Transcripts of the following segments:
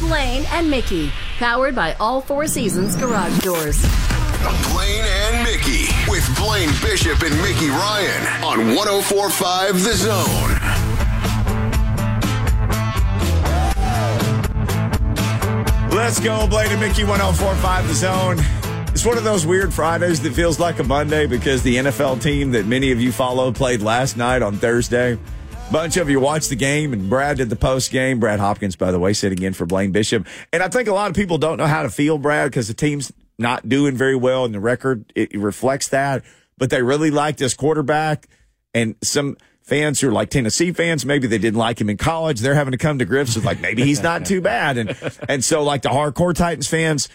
Blaine and Mickey, powered by All Four Seasons Garage Doors. Blaine and Mickey with Blaine Bishop and Mickey Ryan on 1045 The Zone. Let's go, Blaine and Mickey 1045 The Zone. It's one of those weird Fridays that feels like a Monday because the NFL team that many of you follow played last night on Thursday. Bunch of you watched the game, and Brad did the post game. Brad Hopkins, by the way, sitting in for Blaine Bishop. And I think a lot of people don't know how to feel, Brad, because the team's not doing very well, and the record it reflects that. But they really like this quarterback, and some fans who are like Tennessee fans, maybe they didn't like him in college. They're having to come to grips with like maybe he's not too bad, and and so like the hardcore Titans fans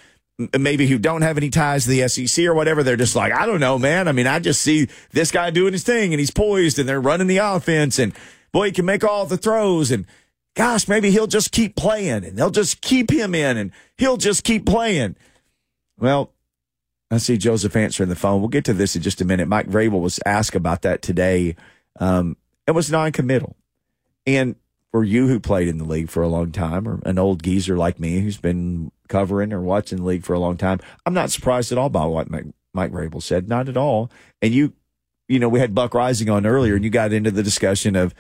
maybe who don't have any ties to the SEC or whatever, they're just like, I don't know, man. I mean, I just see this guy doing his thing and he's poised and they're running the offense and boy, he can make all the throws and gosh, maybe he'll just keep playing and they'll just keep him in and he'll just keep playing. Well, I see Joseph answering the phone. We'll get to this in just a minute. Mike Vrabel was asked about that today. Um, it was non-committal. And for you who played in the league for a long time or an old geezer like me who's been covering or watching the league for a long time, I'm not surprised at all by what Mike, Mike Vrabel said. Not at all. And you, you know, we had Buck Reising on earlier and you got into the discussion of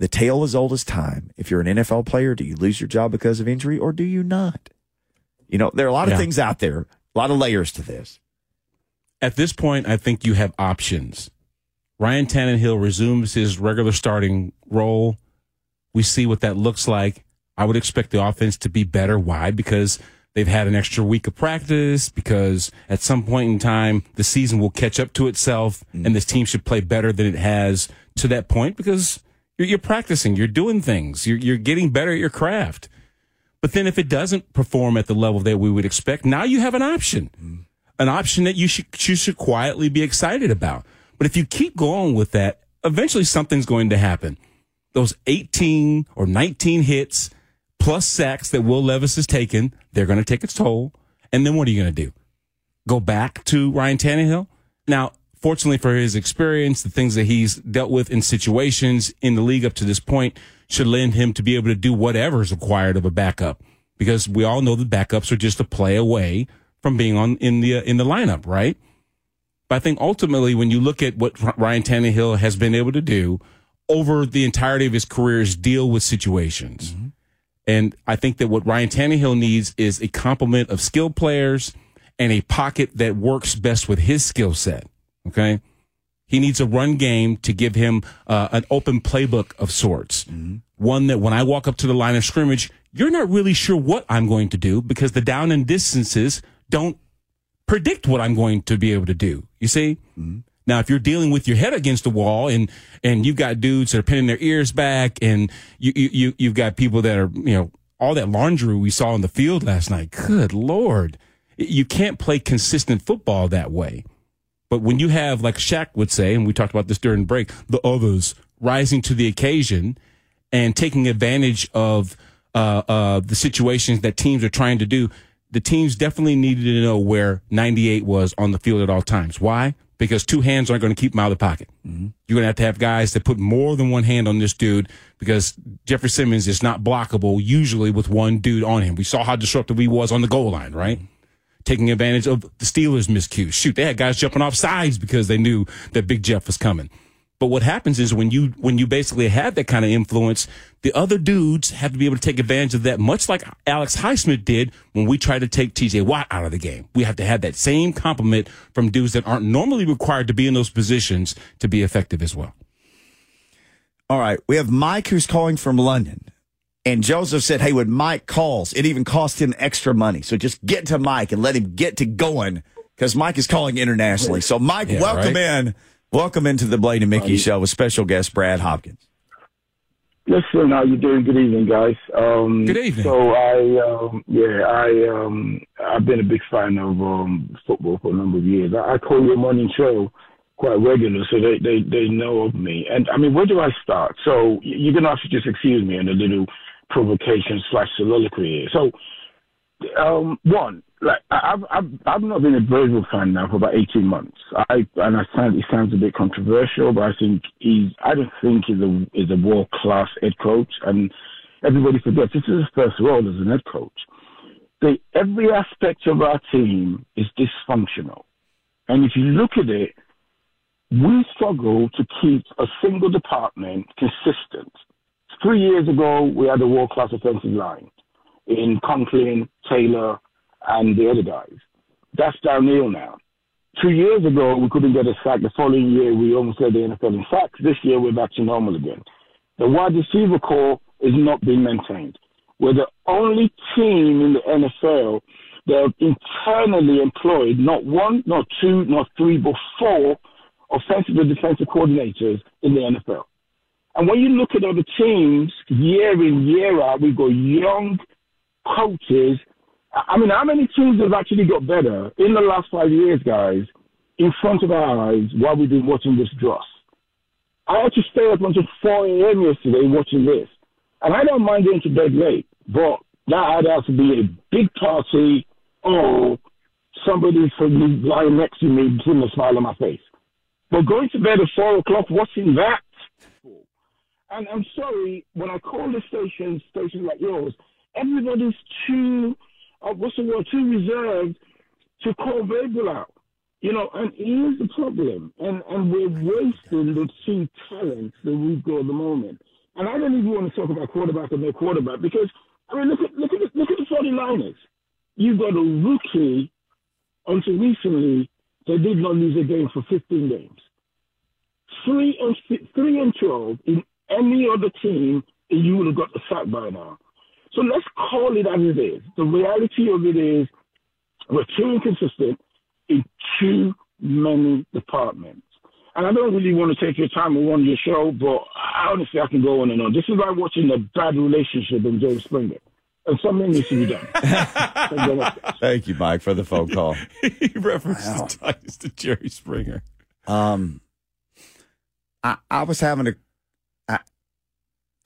the tale as old as time. If you're an NFL player, do you lose your job because of injury or do you not? You know, there are a lot of Yeah. things out there, a lot of layers to this. At this point, I think you have options. Ryan Tannehill resumes his regular starting role. We see what that looks like. I would expect the offense to be better. Why? Because they've had an extra week of practice, because at some point in time, the season will catch up to itself mm. and this team should play better than it has to that point because you're, you're practicing, you're doing things, you're, you're getting better at your craft. But then if it doesn't perform at the level that we would expect, now you have an option an option that you should you should quietly be excited about. But if you keep going with that, eventually something's going to happen. Those 18 or 19 hits plus sacks that Will Levis has taken, they're going to take its toll. And then what are you going to do? Go back to Ryan Tannehill? Now, fortunately for his experience, the things that he's dealt with in situations in the league up to this point should lend him to be able to do whatever is required of a backup. Because we all know that backups are just a play away from being on in the uh, in the lineup, right? But I think ultimately, when you look at what Ryan Tannehill has been able to do over the entirety of his career, is deal with situations. And I think that what Ryan Tannehill needs is a complement of skilled players and a pocket that works best with his skill set. Okay. He needs a run game to give him uh, an open playbook of sorts. One that when I walk up to the line of scrimmage, you're not really sure what I'm going to do because the down and distances don't predict what I'm going to be able to do. You see? Now, if you're dealing with your head against the wall and and you've got dudes that are pinning their ears back, and you you you- you've got people that are you know all that laundry we saw on the field last night. Good lord, you can't play consistent football that way. But when you have, like Shaq would say, and we talked about this during break, the others rising to the occasion and taking advantage of uh, uh, the situations that teams are trying to do, the teams definitely needed to know where 98 was on the field at all times. Why? Because two hands aren't going to keep him out of the pocket. You're going to have to have guys that put more than one hand on this dude because Jeffrey Simmons is not blockable usually with one dude on him. We saw how disruptive he was on the goal line, right? Taking advantage of the Steelers' miscues. Shoot, they had guys jumping off sides because they knew that Big Jeff was coming. But what happens is when you when you basically have that kind of influence, the other dudes have to be able to take advantage of that, much like Alex Highsmith did when we tried to take TJ Watt out of the game. We have to have that same compliment from dudes that aren't normally required to be in those positions to be effective as well. All right. We have Mike who's calling from London. And Joseph said, hey, when Mike calls, it even cost him extra money. So just get to Mike and let him get to going because Mike is calling internationally. So, Mike, Yeah, welcome right. in. Welcome into the Blaine and Mickey show with special guest Brad Hopkins. Listen, how you doing? Good evening, guys. Um, Good evening. So I, um, yeah, I, um, I've been a big fan of um, football for a number of years. I, I call your morning show quite regular, so they, they, they know of me. And I mean, where do I start? So you're gonna have to just excuse me in a little provocation slash soliloquy. So, um, one, like I've, I've, I've not been a Vrabel fan now for about 18 months. I, and I sound, it sounds a bit controversial, but I think he's, I don't think he's a, is a world class head coach. And everybody forgets this is his first role as an head coach. The, every aspect of our team is dysfunctional. And if you look at it, we struggle to keep a single department consistent. Three years ago, we had a world class offensive line in Conklin, Taylor, and the other guys. That's downhill now. Two years ago, we couldn't get a sack. The following year, we almost led the NFL in sacks. This year, we're back to normal again. The wide receiver core is not being maintained. We're the only team in the NFL that have internally employed not one, not two, not three, but four offensive and defensive coordinators in the NFL. And when you look at other teams, year in, year out, we've got young coaches. I mean, how many teams have actually got better in the last five years, guys, in front of our eyes while we've been watching this dross? I had to stay up until 4 a.m. yesterday watching this. And I don't mind going to bed late, but that had to be a big party or somebody from lying next to me putting a smile on my face. But going to bed at 4 o'clock, watching that? And I'm sorry, when I call the stations, stations like yours, everybody's too, uh, what's the word, too reserved to call Vrabel out. You know, and here's the problem. And, and we're wasting the two talents that we've got at the moment. And I don't even want to talk about quarterback or no quarterback because, I mean, look at, look at, the, look at the 49ers. You've got a rookie until recently, they did not lose a game for 15 games. Three and three and twelve in any other team, you would have got the sack by now. So let's call it as it is. The reality of it is, we're too inconsistent in too many departments. And I don't really want to take your time and run your show, but I, honestly, I can go on and on. This is like watching a bad relationship in Jerry Springer. And something needs to be done. Thank you very much. Thank you, Mike, for the phone call. he referenced the Titans to Jerry Springer. Um, I, I was having a.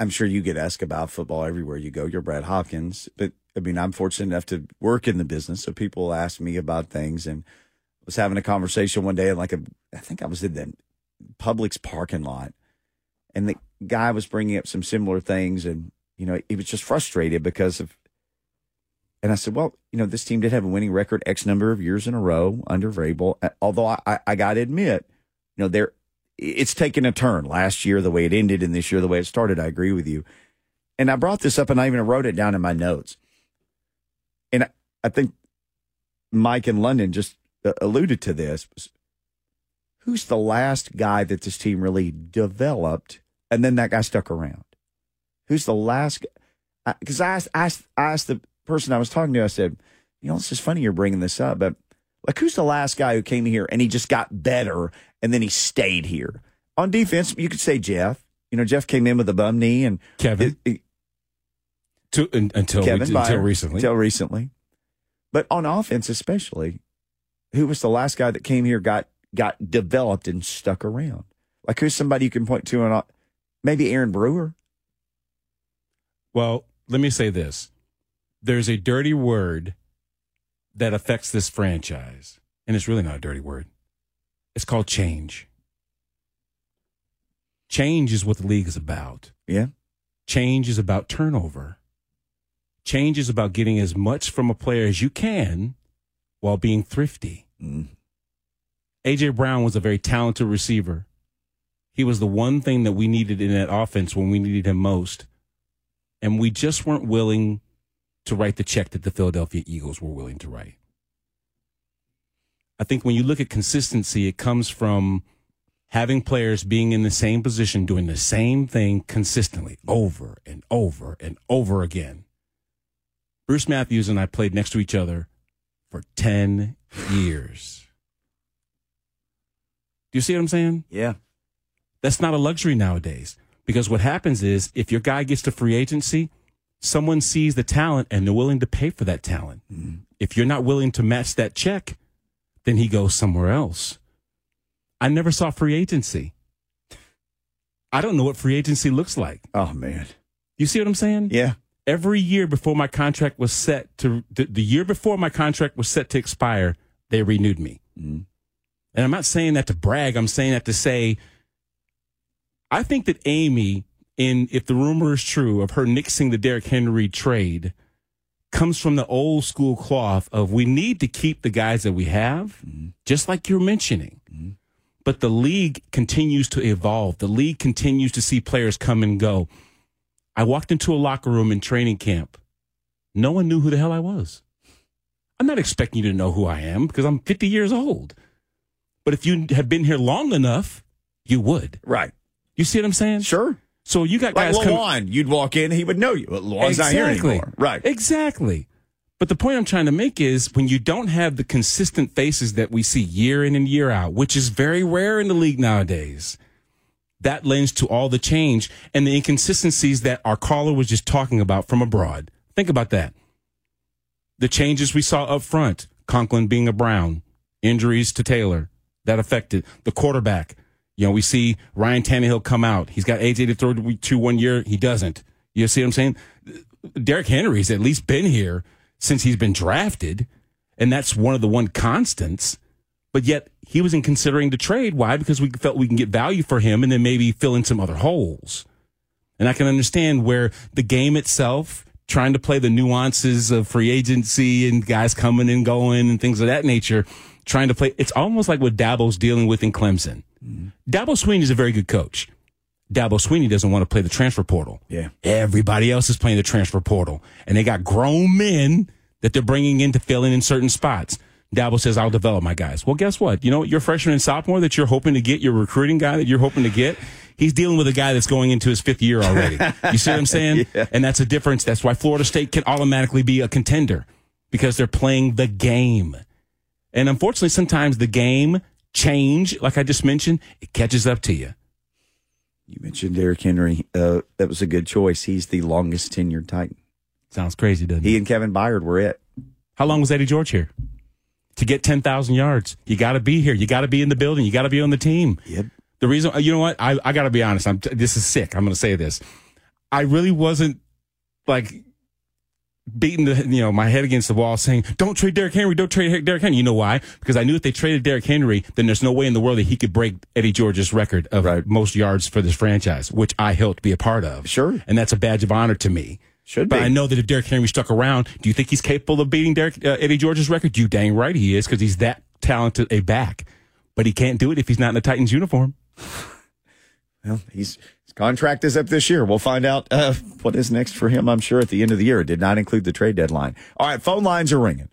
I'm sure you get asked about football everywhere you go. You're Brad Hopkins, but I mean, I'm fortunate enough to work in the business, so people ask me about things. And I was having a conversation one day, like a, I think I was in the Publix parking lot, and the guy was bringing up some similar things, and you know, he was just frustrated because of. And I said, well, you know, this team did have a winning record X number of years in a row under Vrabel. Although I, I, I got to admit, you know, they're it's taken a turn last year the way it ended and this year the way it started. I agree with you. And I brought this up and I even wrote it down in my notes. And I, think Mike in London just uh, alluded to this. Who's the last guy that this team really developed and then that guy stuck around? Who's the last? Because I I, asked, I asked the person I was talking to, I said, you know, it's just funny you're bringing this up, but like, who's the last guy who came here and he just got better and then he stayed here? On defense, you could say Jeff. You know, Jeff came in with a bum knee and Kevin. it- it- To, un, until we, Kevin until Byard, recently. Until recently. But on offense, especially, who was the last guy that came here, got got developed and stuck around? Like, who's somebody you can point to? And maybe Aaron Brewer. Well, let me say this. There's a dirty word that affects this franchise, and it's really not a dirty word. It's called change. Change is what the league is about. Yeah. Change is about turnover. Change is about getting as much from a player as you can while being thrifty. Mm. AJ Brown was a very talented receiver. He was the one thing that we needed in that offense when we needed him most. And we just weren't willing to write the check that the Philadelphia Eagles were willing to write. I think when you look at consistency, it comes from having players being in the same position, doing the same thing consistently over and over and over again. Bruce Matthews and I played next to each other for 10 years. Do you see what I'm saying? Yeah. That's not a luxury nowadays. Because what happens is if your guy gets to free agency, someone sees the talent and they're willing to pay for that talent. Mm-hmm. If you're not willing to match that check, then he goes somewhere else. I never saw free agency. I don't know what free agency looks like. Oh man. You see what I'm saying? Yeah. Every year before my contract was set to the, the year before my contract was set to expire, they renewed me. Mm-hmm. And I'm not saying that to brag. I'm saying that to say, I think that Amy, in if the rumor is true of her nixing the Derrick Henry trade, comes from the old school cloth of we need to keep the guys that we have, just like you're mentioning. But the league continues to evolve. The league continues to see players come and go. I walked into a locker room in training camp. No one knew who the hell I was. I'm not expecting you to know who I am because I'm 50 years old. But if you had been here long enough, you would. Right. You see what I'm saying? Sure. So you got Like guys come- Lewan, you'd walk in, he would know you. Lewan's not here anymore. Right. Exactly. But the point I'm trying to make is when you don't have the consistent faces that we see year in and year out, which is very rare in the league nowadays, that lends to all the change and the inconsistencies that our caller was just talking about from abroad. Think about that. The changes we saw up front, Conklin being a Brown, injuries to Taylor, that affected the quarterback. You know, we see Ryan Tannehill come out. He's got AJ to throw to one year. He doesn't. You see what I'm saying? Derrick Henry's at least been here since he's been drafted, and that's one of the one constants. But yet he wasn't considering the trade. Why? Because we felt we can get value for him and then maybe fill in some other holes. And I can understand where the game itself, trying to play the nuances of free agency and guys coming and going and things of that nature, trying to play. It's almost like what Dabo's dealing with in Clemson. Dabo Swinney is a very good coach. Dabo Swinney doesn't want to play the transfer portal. Yeah. Everybody else is playing the transfer portal, and they got grown men that they're bringing in to fill in in certain spots. Dabo says, "I'll develop my guys." Well, guess what? You know, your freshman and sophomore that you're hoping to get, your recruiting guy that you're hoping to get, he's dealing with a guy that's going into his fifth year already. You see what I'm saying? And that's a difference. That's why Florida State can automatically be a contender because they're playing the game. And unfortunately, sometimes the game change, like I just mentioned, it catches up to you. You mentioned Derrick Henry. Uh, that was a good choice. He's the longest tenured Titan. Sounds crazy, doesn't it? He and Kevin Byard were it. How long was Eddie George here? To get 10,000 yards, you got to be here. You got to be in the building. You got to be on the team. Yep. The reason, you know what? I, I got to be honest. I'm, this is sick. I'm going to say this. I really wasn't like beating the, you know, my head against the wall saying, don't trade Derrick Henry. Don't trade Derrick Henry. You know why? Because I knew if they traded Derrick Henry, then there's no way in the world that he could break Eddie George's record of Right. most yards for this franchise, which I helped be a part of. Sure. And that's a badge of honor to me. Should But be. I know that if Derrick Henry stuck around, do you think he's capable of beating Derrick, uh, Eddie George's record? You dang right he is because he's that talented a back. But he can't do it if he's not in the Titans uniform. Well, he's contract is up this year. We'll find out uh, what is next for him. I'm sure at the end of the year. It did not include the trade deadline. All right, phone lines are ringing.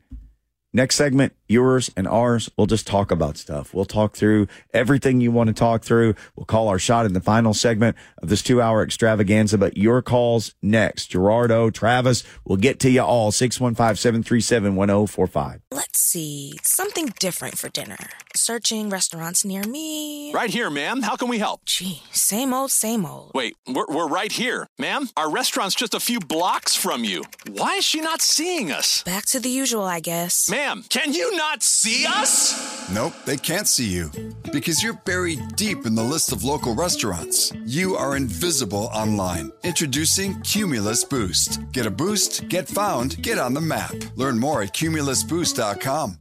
Next segment, yours and ours. We'll just talk about stuff. We'll talk through everything you want to talk through. We'll call our shot in the final segment of this two hour extravaganza. But your calls next. Gerardo, Travis, we'll get to you all. 615 737 1045. Let's see. Something different for dinner. Searching restaurants near me. Right here, ma'am. How can we help? Gee, same old, same old. Wait, we're, we're right here. Ma'am, our restaurant's just a few blocks from you. Why is she not seeing us? Back to the usual, I guess. Ma'am, can you not see us? Nope, they can't see you because you're buried deep in the list of local restaurants. You are invisible online. Introducing Cumulus Boost. Get a boost, get found, get on the map. Learn more at cumulusboost.com.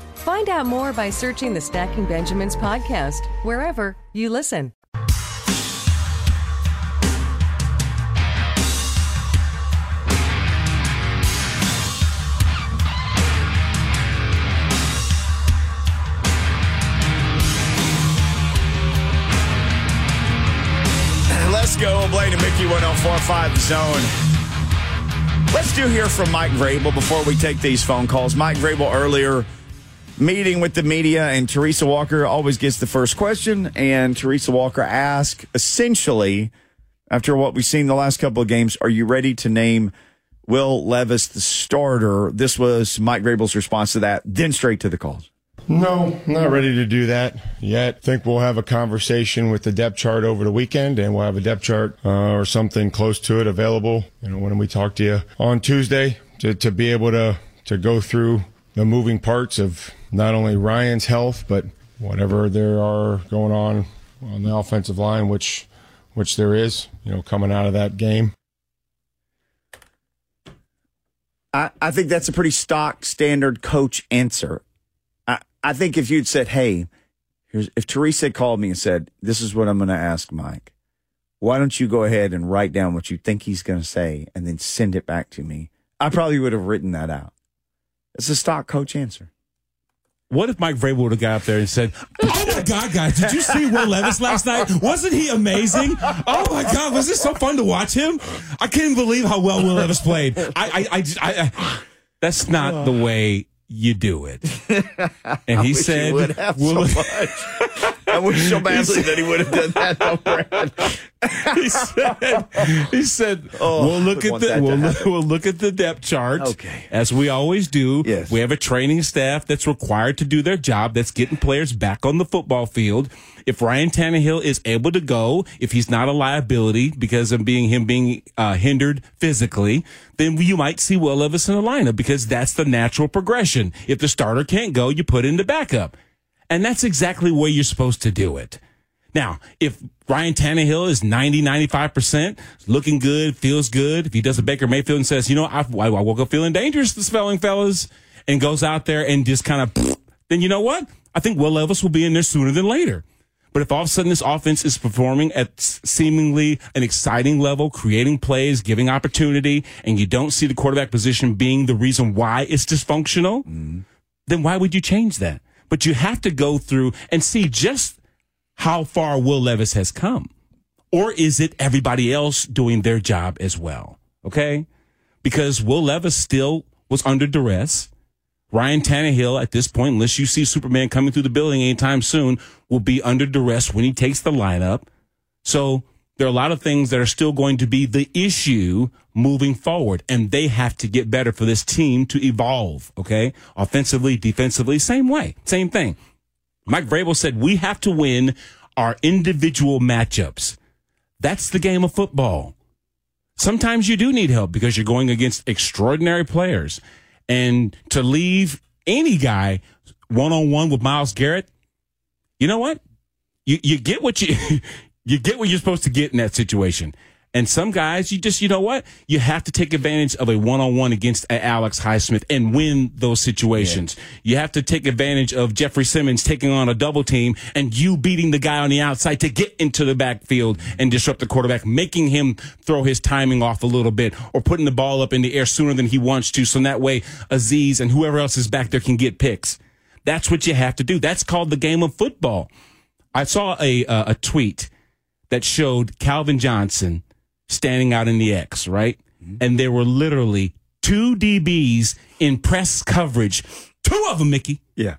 Find out more by searching the Stacking Benjamins podcast wherever you listen. Let's go, Blaine and Mickey 1045 Zone. Let's do hear from Mike Vrabel before we take these phone calls. Mike Vrabel earlier meeting with the media, and Teresa Walker always gets the first question. And Teresa Walker asked essentially, after what we've seen the last couple of games, are you ready to name Will Levis the starter? This was Mike Vrabel's response to that. Then straight to the calls. No, not ready to do that yet. Think we'll have a conversation with the depth chart over the weekend, and we'll have a depth chart uh, or something close to it available. You know, when we talk to you on Tuesday to, to be able to to go through the moving parts of not only Ryan's health, but whatever there are going on on the offensive line, which which there is, you know, coming out of that game. I, I think that's a pretty stock standard coach answer. I, I think if you'd said, hey, here's if Teresa called me and said, This is what I'm gonna ask Mike, why don't you go ahead and write down what you think he's gonna say and then send it back to me? I probably would have written that out. It's a stock coach answer. What if Mike Vrabel would have got up there and said, "Oh my God, guys, did you see Will Levis last night? Wasn't he amazing? Oh my God, was this so fun to watch him? I can't believe how well Will Levis played. I, I, I, I, I that's not the way you do it." And I he wish he said, would have Will- so much. I wish so badly that he would have done that, though, Brad. he said, he said, Oh, we'll look at the we'll, look- we'll look at the depth chart. Okay. As we always do. Yes. We have a training staff that's required to do their job. That's getting players back on the football field. If Ryan Tannehill is able to go, if he's not a liability because of being him being uh, hindered physically, then you might see Will Levis in the lineup because that's the natural progression. If the starter can't go, you put in the backup. And that's exactly where you're supposed to do it. Now, if Ryan Tannehill is 90, 95%, looking good, feels good, if he does a Baker Mayfield and says, you know, I, I woke up feeling dangerous this spelling, fellas, and goes out there and just kind of, then you know what? I think Will Levis will be in there sooner than later. But if all of a sudden this offense is performing at seemingly an exciting level, creating plays, giving opportunity, and you don't see the quarterback position being the reason why it's dysfunctional, mm-hmm. then why would you change that? But you have to go through and see just how far Will Levis has come. Or is it everybody else doing their job as well? Okay? Because Will Levis still was under duress. Ryan Tannehill, at this point, unless you see Superman coming through the building anytime soon, will be under duress when he takes the lineup. So there are a lot of things that are still going to be the issue moving forward, and they have to get better for this team to evolve. Okay, offensively, defensively, same way, same thing. Mike Vrabel said we have to win our individual matchups. That's the game of football. Sometimes you do need help because you're going against extraordinary players. And to leave any guy one on one with Myles Garrett, you know what? You you get what you you get what you're supposed to get in that situation. And some guys, you just, you know what? You have to take advantage of a one on one against Alex Highsmith and win those situations. You have to take advantage of Jeffrey Simmons taking on a double team and you beating the guy on the outside to get into the backfield and disrupt the quarterback, making him throw his timing off a little bit or putting the ball up in the air sooner than he wants to. So that way Azeez and whoever else is back there can get picks. That's what you have to do. That's called the game of football. I saw a uh, a tweet that showed Calvin Johnson standing out in the X, right? And there were literally two DBs in press coverage, two of them, Mickey. Yeah.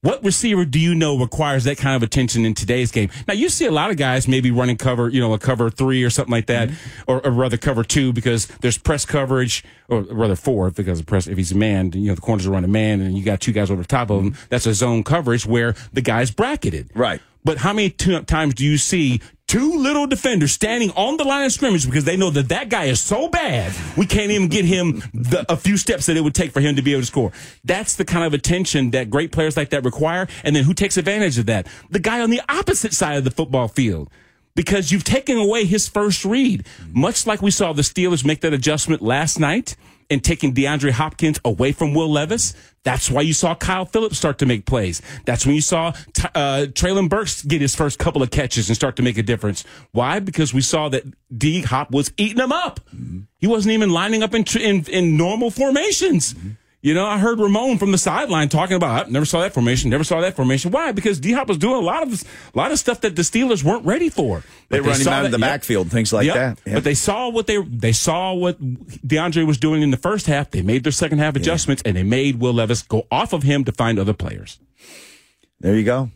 What receiver do you know requires that kind of attention in today's game? Now you see a lot of guys maybe running cover, you know, a cover three or something like that, mm-hmm. or, or rather cover two because there's press coverage, or rather four because press. If he's a man, you know, the corners are running man, and you got two guys over the top of mm-hmm. him. That's a zone coverage where the guy's bracketed. Right. But how many t- times do you see two little defenders standing on the line of scrimmage because they know that that guy is so bad we can't even get him the, a few steps that it would take for him to be able to score? That's the kind of attention that great players like that require. And then who takes advantage of that? The guy on the opposite side of the football field. Because you've taken away his first read, much like we saw the Steelers make that adjustment last night and taking DeAndre Hopkins away from Will Levis. That's why you saw Kyle Phillips start to make plays. That's when you saw uh, Treylon Burks get his first couple of catches and start to make a difference. Why? Because we saw that D Hop was eating them up. He wasn't even lining up in, in, in normal formations. You know, I heard Ramon from the sideline talking about. I never saw that formation. Never saw that formation. Why? Because D Hop was doing a lot of a lot of stuff that the Steelers weren't ready for. They But run him out of the yep. backfield, things like Yep. that. Yep. But they saw what they they saw what DeAndre was doing in the first half. They made their second half adjustments, and they made Will Levis go off of him to find other players. There you go.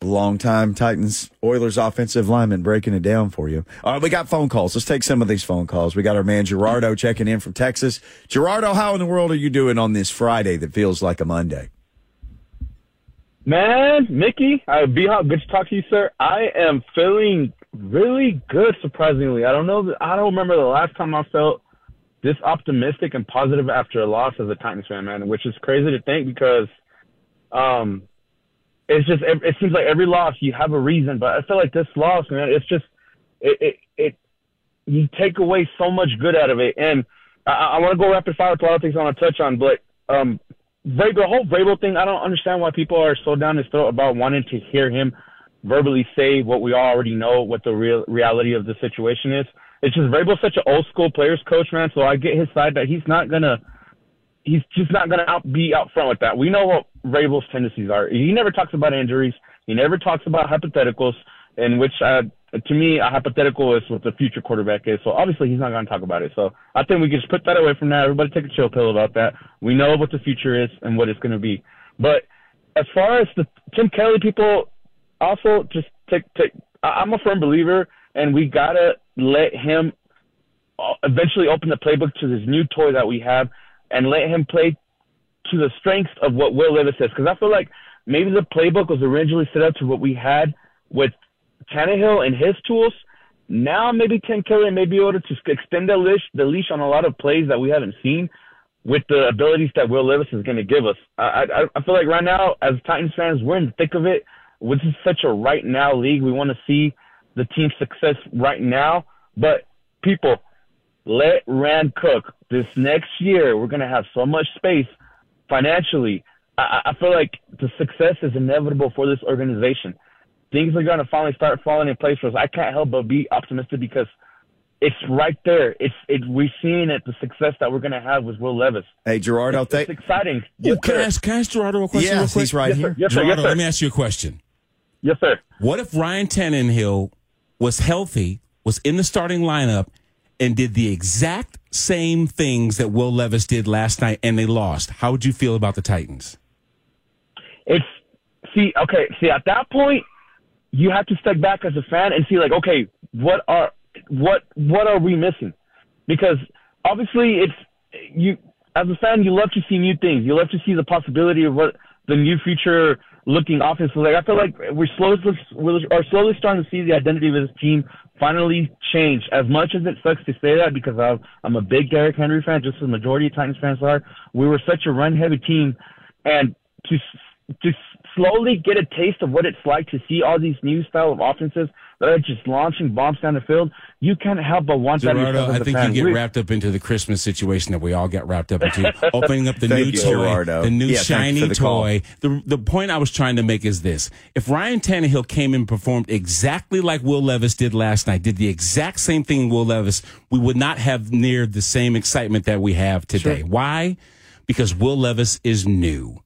It's a long time Titans Oilers offensive lineman breaking it down for you. All right, we got phone calls. Let's take some of these phone calls. We got our man Gerardo checking in from Texas. Gerardo, how in the world are you doing on this Friday that feels like a Monday? Man, Mickey, uh, B Hop, good to talk to you, sir. I am feeling really good, surprisingly. I don't know, I don't remember the last time I felt this optimistic and positive after a loss as a Titans fan, man, which is crazy to think because, um, it's just, it, seems like every loss you have a reason, but I feel like this loss, man, it's just, it, it, it you take away so much good out of it. And I, I want to go rapid fire with a lot of things I want to touch on, but, um, Vrabel, the whole Vrabel thing, I don't understand why people are so down his throat about wanting to hear him verbally say what we already know, what the real reality of the situation is. It's just Vrabel's such an old school players coach, man. So I get his side that he's not gonna, he's just not gonna out, be out front with that. We know what Vrabel's tendencies are. He never talks about injuries. He never talks about hypotheticals, in which uh, to me a hypothetical is what the future quarterback is. So obviously he's not gonna talk about it. So I think we can just put that away from that. Everybody take a chill pill about that. We know what the future is and what it's gonna be. But as far as the Tim Kelly people, also just take take. I'm a firm believer, and we gotta let him uh, eventually open the playbook to this new toy that we have, and let him play to the strengths of what Will Levis says. Because I feel like maybe the playbook was originally set up to what we had with Tannehill and his tools. Now maybe Tim Kelly may be able to extend the leash, the leash on a lot of plays that we haven't seen with the abilities that Will Levis is going to give us. I, I, I feel like right now, as Titans fans, we're in the thick of it. This is such a right now league. We want to see the team's success right now. But people, let Ran cook. This next year, we're going to have so much space financially. I, I feel like the success is inevitable for this organization. Things are going to finally start falling in place for us. I can't help but be optimistic because it's right there. It's it. We're seeing it. The success that we're going to have with Will Levis. Hey, Gerardo, it's, thank it's exciting. Yes, can I ask, can I ask Gerardo a question? Yes, real quick? he's right Yes, sir. here. Yes, sir. Gerardo, Yes, sir. let me ask you a question. Yes, sir. What if Ryan Tannehill was healthy, was in the starting lineup, and did the exact same things that Will Levis did last night and they lost? How would you feel about the Titans? It's see, okay, see at that point you have to step back as a fan and see like, okay, what are what what are we missing? Because obviously it's you as a fan you love to see new things. You love to see the possibility of what the new future looking offense is like. I feel like we're slowly we are slowly starting to see the identity of this team finally change. As much as it sucks to say that because I'm I'm a big Derrick Henry fan, just as the majority of Titans fans are. We were such a run heavy team and to to slowly get a taste of what it's like to see all these new style of offenses that are just launching bombs down the field, you can't help but want that Gerardo, yourself as think fan. you get We- wrapped up into the Christmas situation that we all got wrapped up into. Opening up the new you, toy, Gerardo. the new Yeah, shiny for the call. toy. The the point I was trying to make is this: if Ryan Tannehill came and performed exactly like Will Levis did last night, did the exact same thing Will Levis, we would not have near the same excitement that we have today. Why? Because Will Levis is new.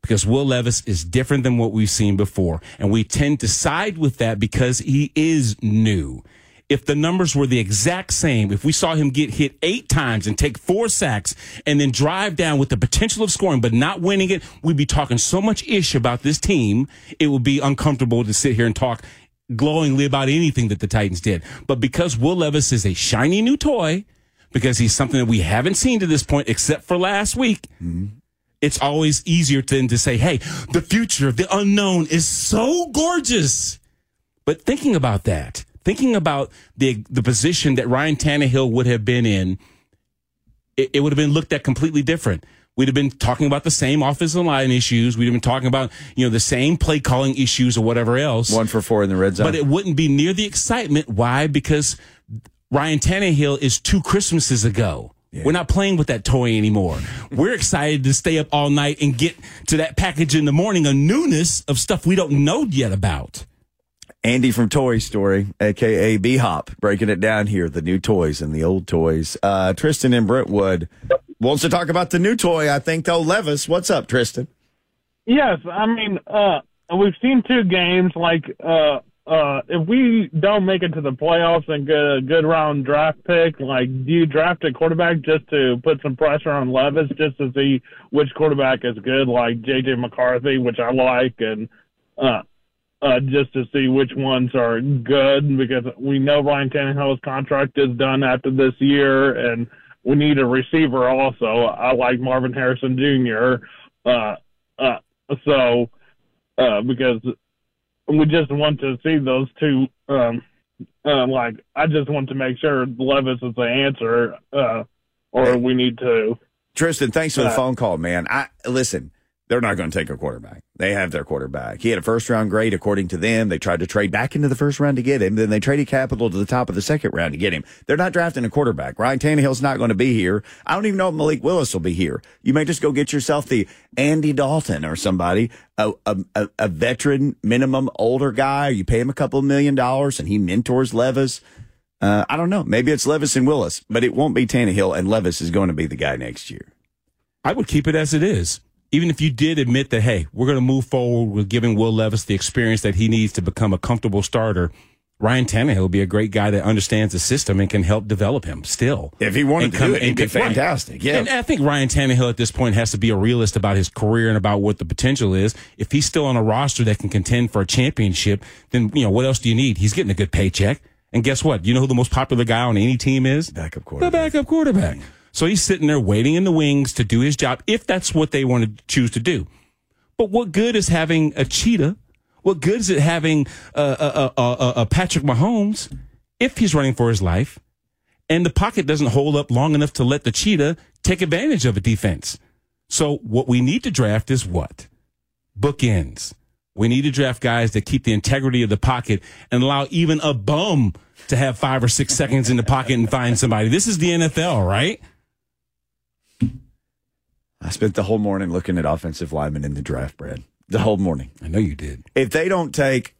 Because Will Levis is different than what we've seen before. And we tend to side with that because he is new. If the numbers were the exact same, if we saw him get hit eight times and take four sacks and then drive down with the potential of scoring but not winning it, we'd be talking so much ish about this team, it would be uncomfortable to sit here and talk glowingly about anything that the Titans did. But because Will Levis is a shiny new toy, because he's something that we haven't seen to this point except for last week, it's always easier than to say, hey, the future, of the unknown is so gorgeous. But thinking about that, thinking about the the position that Ryan Tannehill would have been in, it, it would have been looked at completely different. We'd have been talking about the same offensive line issues. We'd have been talking about, you know, the same play calling issues or whatever else. One for four in the red zone. But it wouldn't be near the excitement. Why? Because Ryan Tannehill is two Christmases ago. We're not playing with that toy anymore. We're excited to stay up all night and get to that package in the morning, a newness of stuff we don't know yet about. Andy from Toy Story, aka B Hop, breaking it down here, the new toys and the old toys. Uh, Tristan in Brentwood, wants to talk about the new toy, I think, though. Levis, what's up, Tristan? Yes, I mean, uh, we've seen two games. Like, uh, uh, if we don't make it to the playoffs and get a good round draft pick, like, do you draft a quarterback just to put some pressure on Levis, just to see which quarterback is good, like JJ McCarthy, which I like, and uh, uh, just to see which ones are good, because we know Ryan Tannehill's contract is done after this year, and we need a receiver also. I like Marvin Harrison Jr. Uh, uh, so uh, because we just want to see those two. Um, uh, like I just want to make sure Levis is the answer, uh, or we need to. Tristan, thanks for the phone call, man. I listen. They're not going to take a quarterback. They have their quarterback. He had a first round grade according to them. They tried to trade back into the first round to get him. Then they traded capital to the top of the second round to get him. They're not drafting a quarterback. Ryan Tannehill's not going to be here. I don't even know if Malik Willis will be here. You may just go get yourself the Andy Dalton or somebody, a, a, a, veteran, minimum older guy. You pay him a couple of million dollars and he mentors Levis. Uh, I don't know. Maybe it's Levis and Willis, but it won't be Tannehill and Levis is going to be the guy next year. I would keep it as it is. Even if you did admit that, hey, we're going to move forward with giving Will Levis the experience that he needs to become a comfortable starter, Ryan Tannehill will be a great guy that understands the system and can help develop him still. If he wanted to come- do it, he'd and be get- right. fantastic. Yeah. And I think Ryan Tannehill at this point has to be a realist about his career and about what the potential is. If he's still on a roster that can contend for a championship, then, you know, what else do you need? He's getting a good paycheck. And guess what? You know who the most popular guy on any team is? Backup quarterback. The backup quarterback. So he's sitting there waiting in the wings to do his job if that's what they want to choose to do. But what good is having a cheetah? What good is it having a, a, a, a, Patrick Mahomes if he's running for his life and the pocket doesn't hold up long enough to let the cheetah take advantage of a defense? So what we need to draft is what? Bookends. We need to draft guys that keep the integrity of the pocket and allow even a bum to have five or six seconds in the pocket and find somebody. This is the NFL, right? I spent the whole morning looking at offensive linemen in the draft, Brad. The whole morning. I know you did. If they don't take,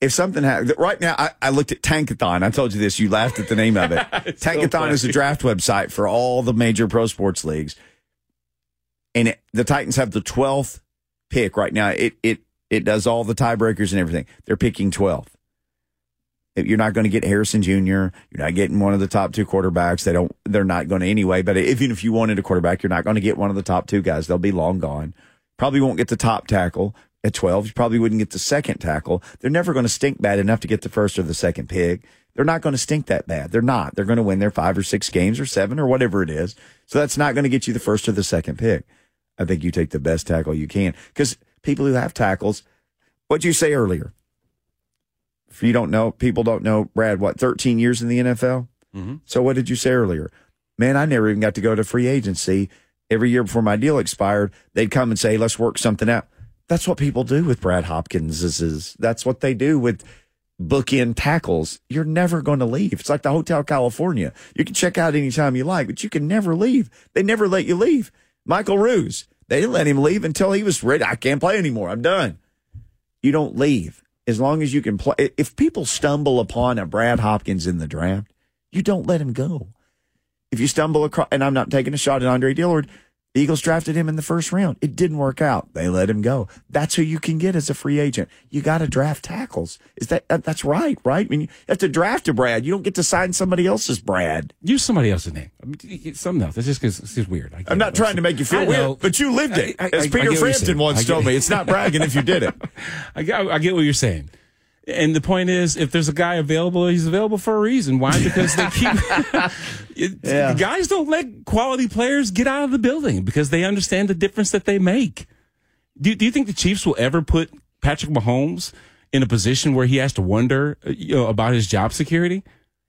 if something happens, right now, I, I looked at Tankathon. I told you this. You laughed at the name of it. It's so Tankathon is a draft website for all the major pro sports leagues. And it, the Titans have the 12th pick right now. It, it, it does all the tiebreakers and everything. They're picking 12th. You're not going to get Harrison Jr. You're not getting one of the top two quarterbacks. They don't. They're not going to anyway. But even if you wanted a quarterback, you're not going to get one of the top two guys. They'll be long gone. Probably won't get the top tackle at 12. You probably wouldn't get the second tackle. They're never going to stink bad enough to get the first or the second pick. They're not going to stink that bad. They're not. They're going to win their five or six games or seven or whatever it is. So that's not going to get you the first or the second pick. I think you take the best tackle you can because people who have tackles. What'd you say earlier? If you don't know, people don't know, Brad, what, 13 years in the NFL? Mm-hmm. So what did you say earlier? Man, I never even got to go to free agency. Every year before my deal expired, they'd come and say, let's work something out. That's what people do with Brad Hopkins. Is, is that's what they do with bookend tackles. You're never going to leave. It's like the Hotel California. You can check out anytime you like, but you can never leave. They never let you leave. Michael Roos, they didn't let him leave until he was ready. I can't play anymore. I'm done. You don't leave as long as you can play. If people stumble upon a Brad Hopkins in the draft, you don't let him go. If you stumble across, and I'm not taking a shot at Andre Dillard, Eagles drafted him in the first round. It didn't work out. They let him go. That's who you can get as a free agent. You got to draft tackles. Is that that- that's right? Right? I mean, you have to draft a Brad. You don't get to sign somebody else's Brad. Use somebody else's name. I mean, something else. It's just because it's just weird. I'm not it. trying to make you feel weird, but you lived it. I- I- as Peter Frampton once told me, it's not bragging if you did it. I I get what you're saying. And the point is, if there's a guy available, he's available for a reason. Why? Because they keep it- Yeah. guys don't let quality players get out of the building because they understand the difference that they make. Do, do you think the Chiefs will ever put Patrick Mahomes in a position where he has to wonder uh, you know, about his job security?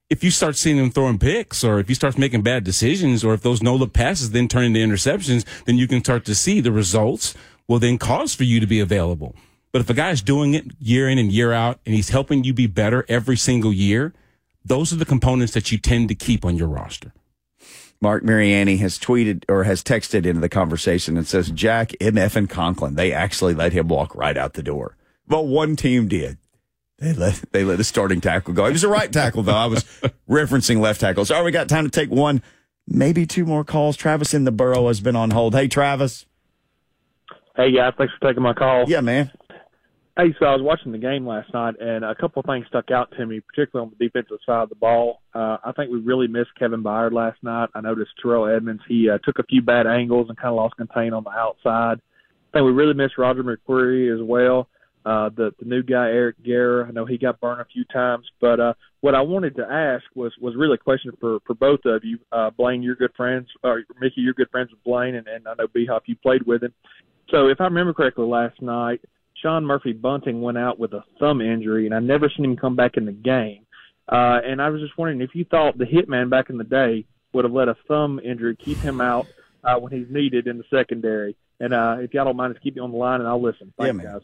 If you start seeing him throwing picks, or if he starts making bad decisions, or if those no look passes then turn into interceptions, then you can start to see the results will then cause for you to be available. But if a guy's doing it year in and year out and he's helping you be better every single year, those are the components that you tend to keep on your roster. Mark Mariani has tweeted or has texted into the conversation and says, Jack, MF, and Conklin, they actually let him walk right out the door. Well, one team did. They let they let the starting tackle go. He was a right tackle, though. I was referencing left tackle. So, all right, we got time to take one maybe two more calls. Travis in the borough has been on hold. Hey, Travis. Hey guys, thanks for taking my call. Yeah, man. Hey, so I was watching the game last night, and a couple of things stuck out to me, particularly on the defensive side of the ball. Uh, I think we really missed Kevin Byard last night. I noticed Terrell Edmunds; he uh, took a few bad angles and kind of lost contain on the outside. I think we really missed Roger McCreary as well. Uh, the the new guy Eric Garror, I know he got burned a few times, but uh, what I wanted to ask was was really a question for for both of you. Uh, Blaine, you're good friends, or Mickey, you're good friends with Blaine, and, and I know B Hop, you played with him. So if I remember correctly, last night Sean Murphy Bunting went out with a thumb injury, and I never seen him come back in the game. Uh, and I was just wondering if you thought the hitman back in the day would have let a thumb injury keep him out uh, when he's needed in the secondary. And uh, if y'all don't mind, just keep me on the line, and I'll listen. Thanks, Yeah, man. guys.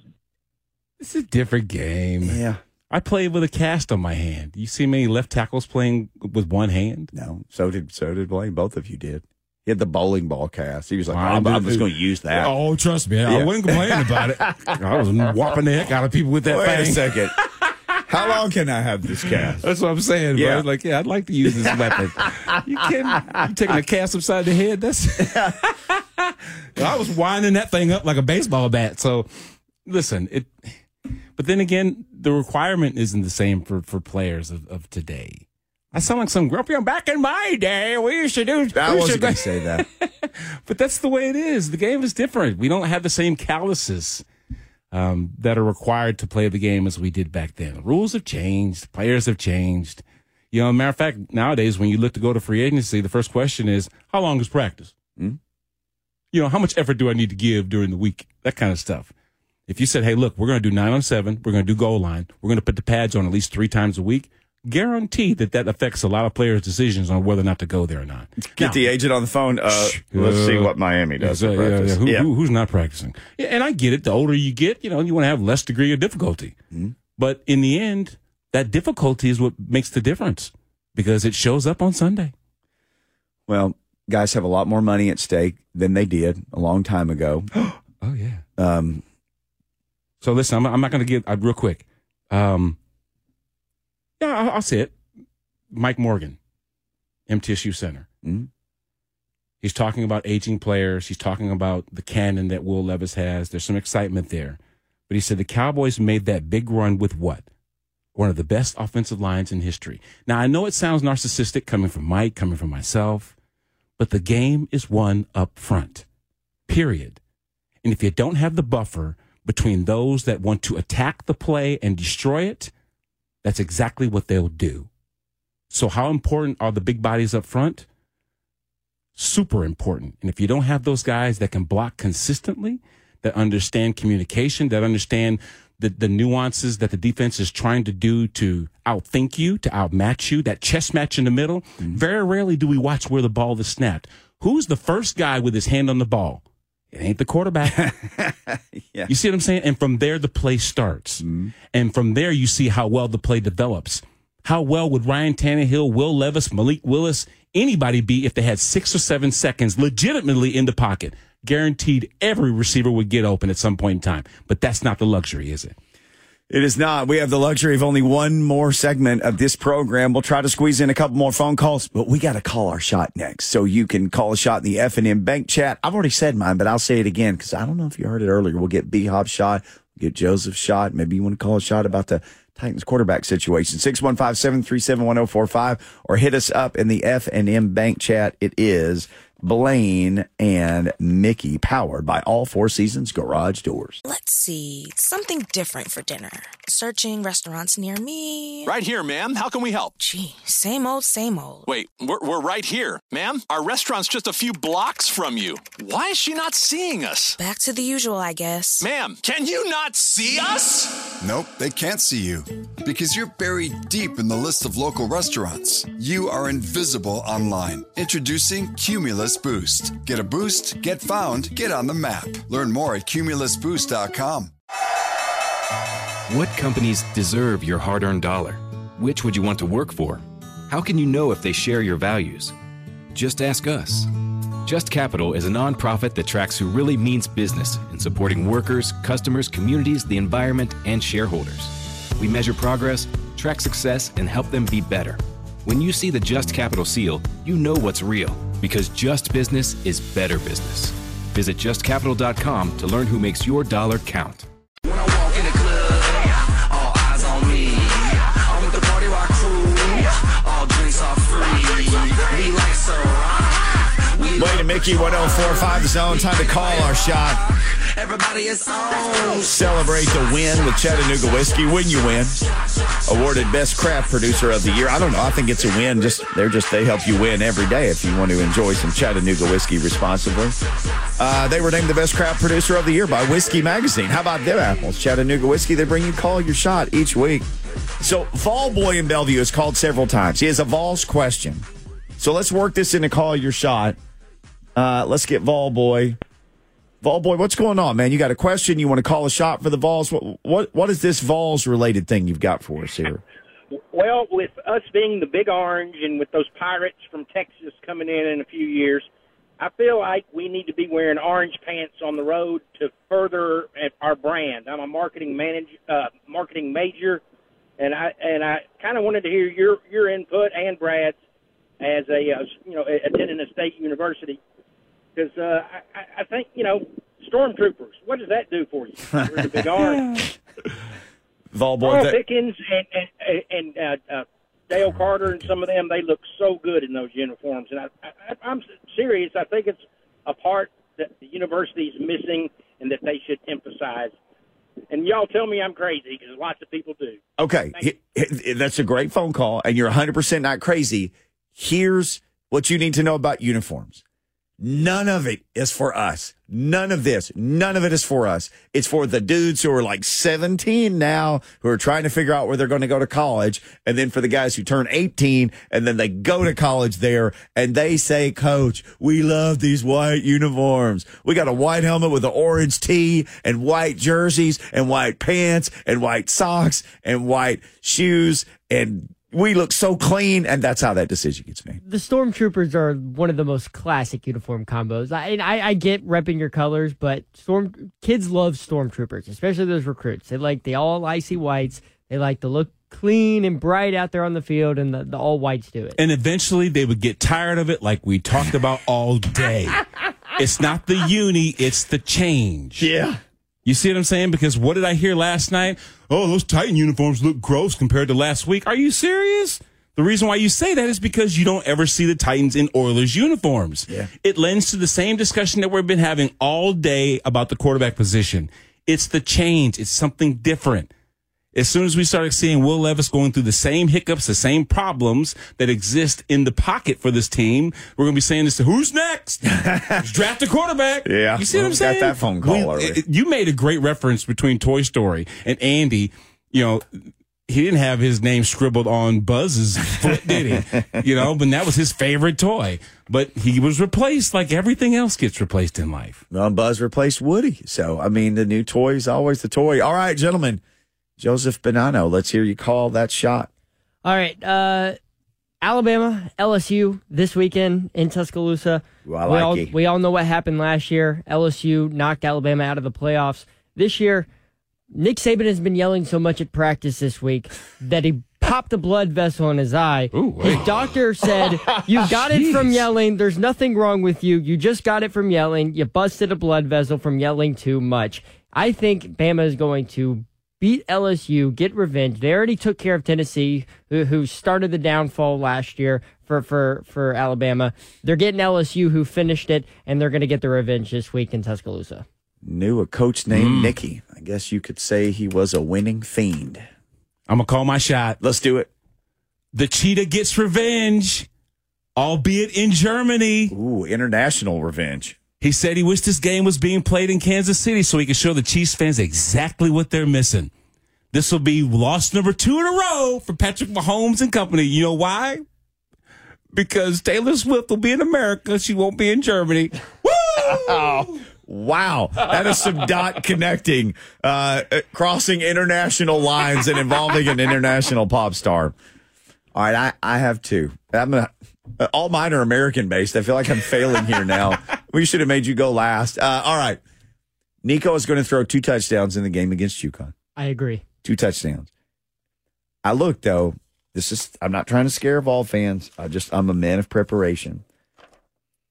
It's a different game. Yeah. I played with a cast on my hand. You see many left tackles playing with one hand? No. So did so did Blaine. Both of you did. He had the bowling ball cast. He was like, I I'm, I'm just going to use that. Oh, trust me. I Yeah. wasn't complaining about it. I was whopping the heck out of people with that Wait thing. a second. How long can I have this cast? That's what I'm saying, Yeah. bro. Like, yeah, I'd like to use this weapon. You kidding? You taking a cast upside the head? That's. I was winding that thing up like a baseball bat. So, listen, it. But then again, the requirement isn't the same for for players of, of today. I sound like some grumpy. Back in my day, we used to do. I wasn't going to say that. but that's the way it is. The game is different. We don't have the same calluses um, that are required to play the game as we did back then. Rules have changed. Players have changed. You know, matter of fact, nowadays when you look to go to free agency, the first question is, "How long is practice?" Hmm? You know, how much effort do I need to give during the week? That kind of stuff. If you said, "Hey, look, we're going to do nine on seven. We're going to do goal line. We're going to put the pads on at least three times a week," guarantee that that affects a lot of players' decisions on whether or not to go there or not. Get Now- the agent on the phone. Uh, let's see what Miami does. For yeah, yeah. Who, Yeah. who- who's not practicing? Yeah, and I get it. The older you get, you know, you want to have less degree of difficulty. Mm-hmm. But in the end, that difficulty is what makes the difference because it shows up on Sunday. Well, guys have a lot more money at stake than they did a long time ago. oh yeah. Um, So listen, I'm, I'm not going to get uh, real quick. Um, yeah, I'll, I'll say it. Mike Morgan, MTSU center. Mhm. He's talking about aging players. He's talking about the cannon that Will Levis has. There's some excitement there. But he said the Cowboys made that big run with what? One of the best offensive lines in history. Now, I know it sounds narcissistic coming from Mike, coming from myself, but the game is won up front, period. And if you don't have the buffer between those that want to attack the play and destroy it, that's exactly what they'll do. So, how important are the big bodies up front? Super important. And if you don't have those guys that can block consistently, that understand communication, that understand the, the nuances that the defense is trying to do to outthink you, to outmatch you, that chess match in the middle, mm-hmm. very rarely do we watch where the ball is snapped. Who's the first guy with his hand on the ball? It ain't the quarterback. Yeah. You see what I'm saying? And from there, the play starts. Mm-hmm. And from there, you see how well the play develops. How well would Ryan Tannehill, Will Levis, Malik Willis, anybody be if they had six or seven seconds legitimately in the pocket? Guaranteed every receiver would get open at some point in time. But that's not the luxury, is it? It is not. We have the luxury of only one more segment of this program. We'll try to squeeze in a couple more phone calls, but we got to call our shot next. So you can call a shot in the F and M Bank chat. I've already said mine, but I'll say it again because I don't know if you heard it earlier. We'll get B Hop shot, we'll get Joseph shot. Maybe you want to call a shot about the Titans quarterback situation. 615-737-1045 or hit us up in the F and M Bank chat. It is Blaine and Mickey powered by all four seasons garage doors. Let's see. Something different for dinner. Searching restaurants near me. Right here, ma'am. How can we help? Gee, same old, same old. Wait, we're, we're right here. Ma'am, our restaurant's just a few blocks from you. Why is she not seeing us? Back to the usual, I guess. Ma'am, can you not see us? Nope, they can't see you. Because you're buried deep in the list of local restaurants. You are invisible online. Introducing Cumulus Boost. Get a boost, get found, get on the map. Learn more at cumulusboost.com. What companies deserve your hard earned dollar? Which would you want to work for? How can you know if they share your values? Just ask us. Just Capital is a nonprofit that tracks who really means business in supporting workers, customers, communities, the environment, and shareholders. We measure progress, track success, and help them be better. When you see the Just Capital seal, you know what's real because just business is better business. Visit justcapital.com to learn who makes your dollar count. Wait a Mickey 1045 the zone. Time to call our shot. Everybody is on. Celebrate the win with Chattanooga Whiskey. When you win, awarded best craft producer of the year. I don't know. I think it's a win. Just they're just they help you win every day if you want to enjoy some Chattanooga whiskey responsibly. Uh, they were named the best craft producer of the year by Whiskey Magazine. How about them apples? Chattanooga Whiskey. They bring you call your shot each week. So Vol Boy in Bellevue has called several times. He has a Vols question. So let's work this into call your shot. Uh, let's get Vol Boy. Vol Boy, what's going on, man? You got a question? You want to call a shot for the Vols? What what, what is this Vols related thing you've got for us here? Well, with us being the Big Orange and with those Pirates from Texas coming in in a few years, I feel like we need to be wearing orange pants on the road to further our brand. I'm a marketing manage, uh, marketing major, and I and I kind of wanted to hear your your input and Brad's as a uh, you know attending a state university because uh, I, I think you know stormtroopers. What does that do for you? We're the Big Orange. Vol Boy, that- Pickens and and, and uh, uh, Dale Carter and some of them, they look so good in those uniforms. And I, I, I'm serious. I think it's a part that the university is missing and that they should emphasize. And y'all tell me I'm crazy because lots of people do. Okay, He- he- that's a great phone call, and you're 100% not crazy. Here's what you need to know about uniforms. None of it is for us. None of this, none of it is for us. It's for the dudes who are like 17 now, who are trying to figure out where they're going to go to college. And then for the guys who turn 18 and then they go to college there and they say, coach, we love these white uniforms. We got a white helmet with an orange tee and white jerseys and white pants and white socks and white shoes. And we look so clean. And that's how that decision gets made. the stormtroopers are one of the most classic uniform combos. I, and I I get repping your colors, but storm kids love stormtroopers, especially those recruits. They like the all icy whites. They like to look clean and bright out there on the field, and the, the all whites do it. And eventually they would get tired of it like we talked about all day. it's not the uni, it's the change. Yeah. You see what I'm saying? Because what did I hear last night? Oh, those Titan uniforms look gross compared to last week. Are you serious? The reason why you say that is because you don't ever see the Titans in Oilers uniforms. Yeah. It lends to the same discussion that we've been having all day about the quarterback position. It's the change. It's something different. As soon as we started seeing Will Levis going through the same hiccups, the same problems that exist in the pocket for this team, we're going to be saying this to who's next? Draft a quarterback. Yeah. You see what I'm saying? Got that phone call We- already. it- you made a great reference between Toy Story and Andy. You know, he didn't have his name scribbled on Buzz's foot, did he? You know, but that was his favorite toy. But he was replaced like everything else gets replaced in life. Well, Buzz replaced Woody. So, I mean, the new toy is always the toy. All right, gentlemen. Joseph Bonanno, let's hear you call that shot. All right, uh, Alabama, LSU this weekend in Tuscaloosa. Ooh, I we all it. we all know what happened last year. LSU knocked Alabama out of the playoffs. This year, Nick Saban has been yelling so much at practice this week that he popped a blood vessel in his eye. Ooh, His doctor said, "You got it from yelling. There's nothing wrong with you. You just got it from yelling. You busted a blood vessel from yelling too much." I think Bama is going to beat LSU, get revenge. They already took care of Tennessee, who, who started the downfall last year for, for, for Alabama. They're getting LSU, who finished it, and they're going to get the revenge this week in Tuscaloosa. Knew a coach named mm. Nicky. I guess you could say he was a winning fiend. I'm going to call my shot. Let's do it. The cheetah gets revenge, albeit in Germany. Ooh, international revenge. He said he wished this game was being played in Kansas City so he could show the Chiefs fans exactly what they're missing. This will be loss number two in a row for Patrick Mahomes and company. You know why? Because Taylor Swift will be in America. She won't be in Germany. Oh, wow. That is some dot connecting, uh, crossing international lines and involving an international pop star. All right, I, I have two. I'm a, uh, all mine are American based. I feel like I'm failing here now. we should have made you go last. Uh, all right. Nico is going to throw two touchdowns in the game against UConn. I agree. Two touchdowns. I look though. This is. I'm not trying to scare Vol fans. I just. I'm a man of preparation.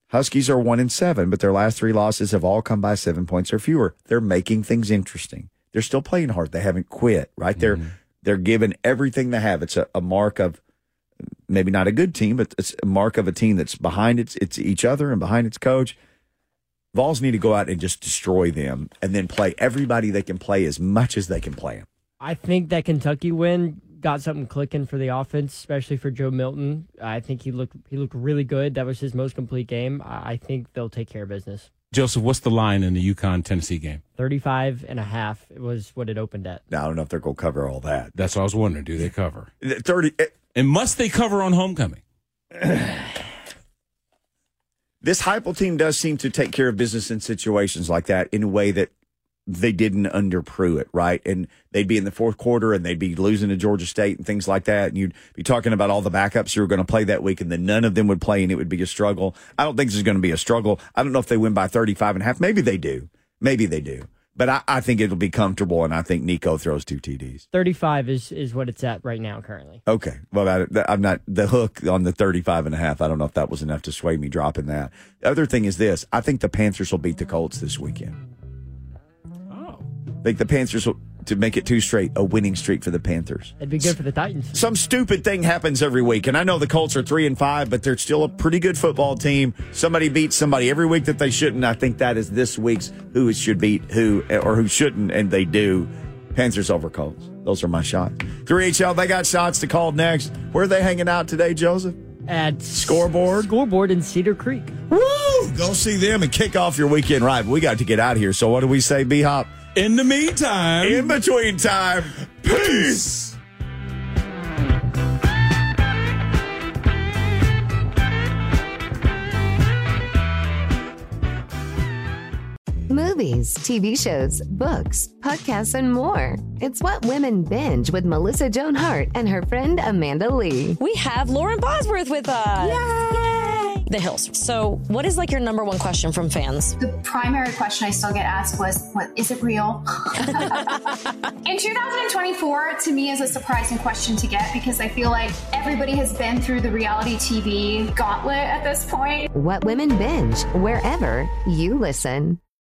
Huskies are one and seven, but their last three losses have all come by seven points or fewer. They're making things interesting. They're still playing hard. They haven't quit, right? They're they're giving everything they have. It's a, a mark of maybe not a good team, but it's a mark of a team that's behind its it's each other and behind its coach. Vols need to go out and just destroy them and then play everybody they can play as much as they can play them. I think that Kentucky win got something clicking for the offense, especially for Joe Milton. I think he looked he looked really good. That was his most complete game. I I think they'll take care of business. Joseph, what's the line in the UConn Tennessee game? 35 and a half was what it opened at. Now, I don't know if they're going to cover all that. That's what I was wondering. Do they cover? 30. Eh, And must they cover on homecoming? This Heupel team does seem to take care of business in situations like that in a way that they didn't under Pruitt, right? And they'd be in the fourth quarter and they'd be losing to Georgia State and things like that. And you'd be talking about all the backups who were going to play that week and then none of them would play and it would be a struggle. I don't think this is going to be a struggle. I don't know if they win by 35 and a half. Maybe they do. Maybe they do. But I, I think it'll be comfortable and I think Nico throws two TDs. 35 is, is what it's at right now currently. Okay. Well, I, I'm not the hook on the 35 and a half. I don't know if that was enough to sway me dropping that. The other thing is this. I think the Panthers will beat the Colts this weekend. Oh. I think the Panthers will, to make it two straight, a winning streak for the Panthers. It'd be good for the Titans. Some stupid thing happens every week. And I know the Colts are three and five, but they're still a pretty good football team. Somebody beats somebody every week that they shouldn't. I think that is this week's who should beat who or who shouldn't, and they do. Panthers over Colts. Those are my shots. 3HL, they got shots to call next. Where are they hanging out today, Joseph? At Scoreboard. Scoreboard in Cedar Creek. Woo! Go see them and kick off your weekend ride. We got to get out of here. So what do we say, B Hop? In the meantime, in between time, peace. Movies, TV shows, books, podcasts, and more. It's what women binge with Melissa Joan Hart and her friend Amanda Lee. We have Lauren Bosworth with us. Yay! The Hills. So, what is like your number one question from fans? The primary question I still get asked was, "What is it real?" In 2024, to me, is a surprising question to get because I feel like everybody has been through the reality TV gauntlet at this point. What women binge wherever you listen.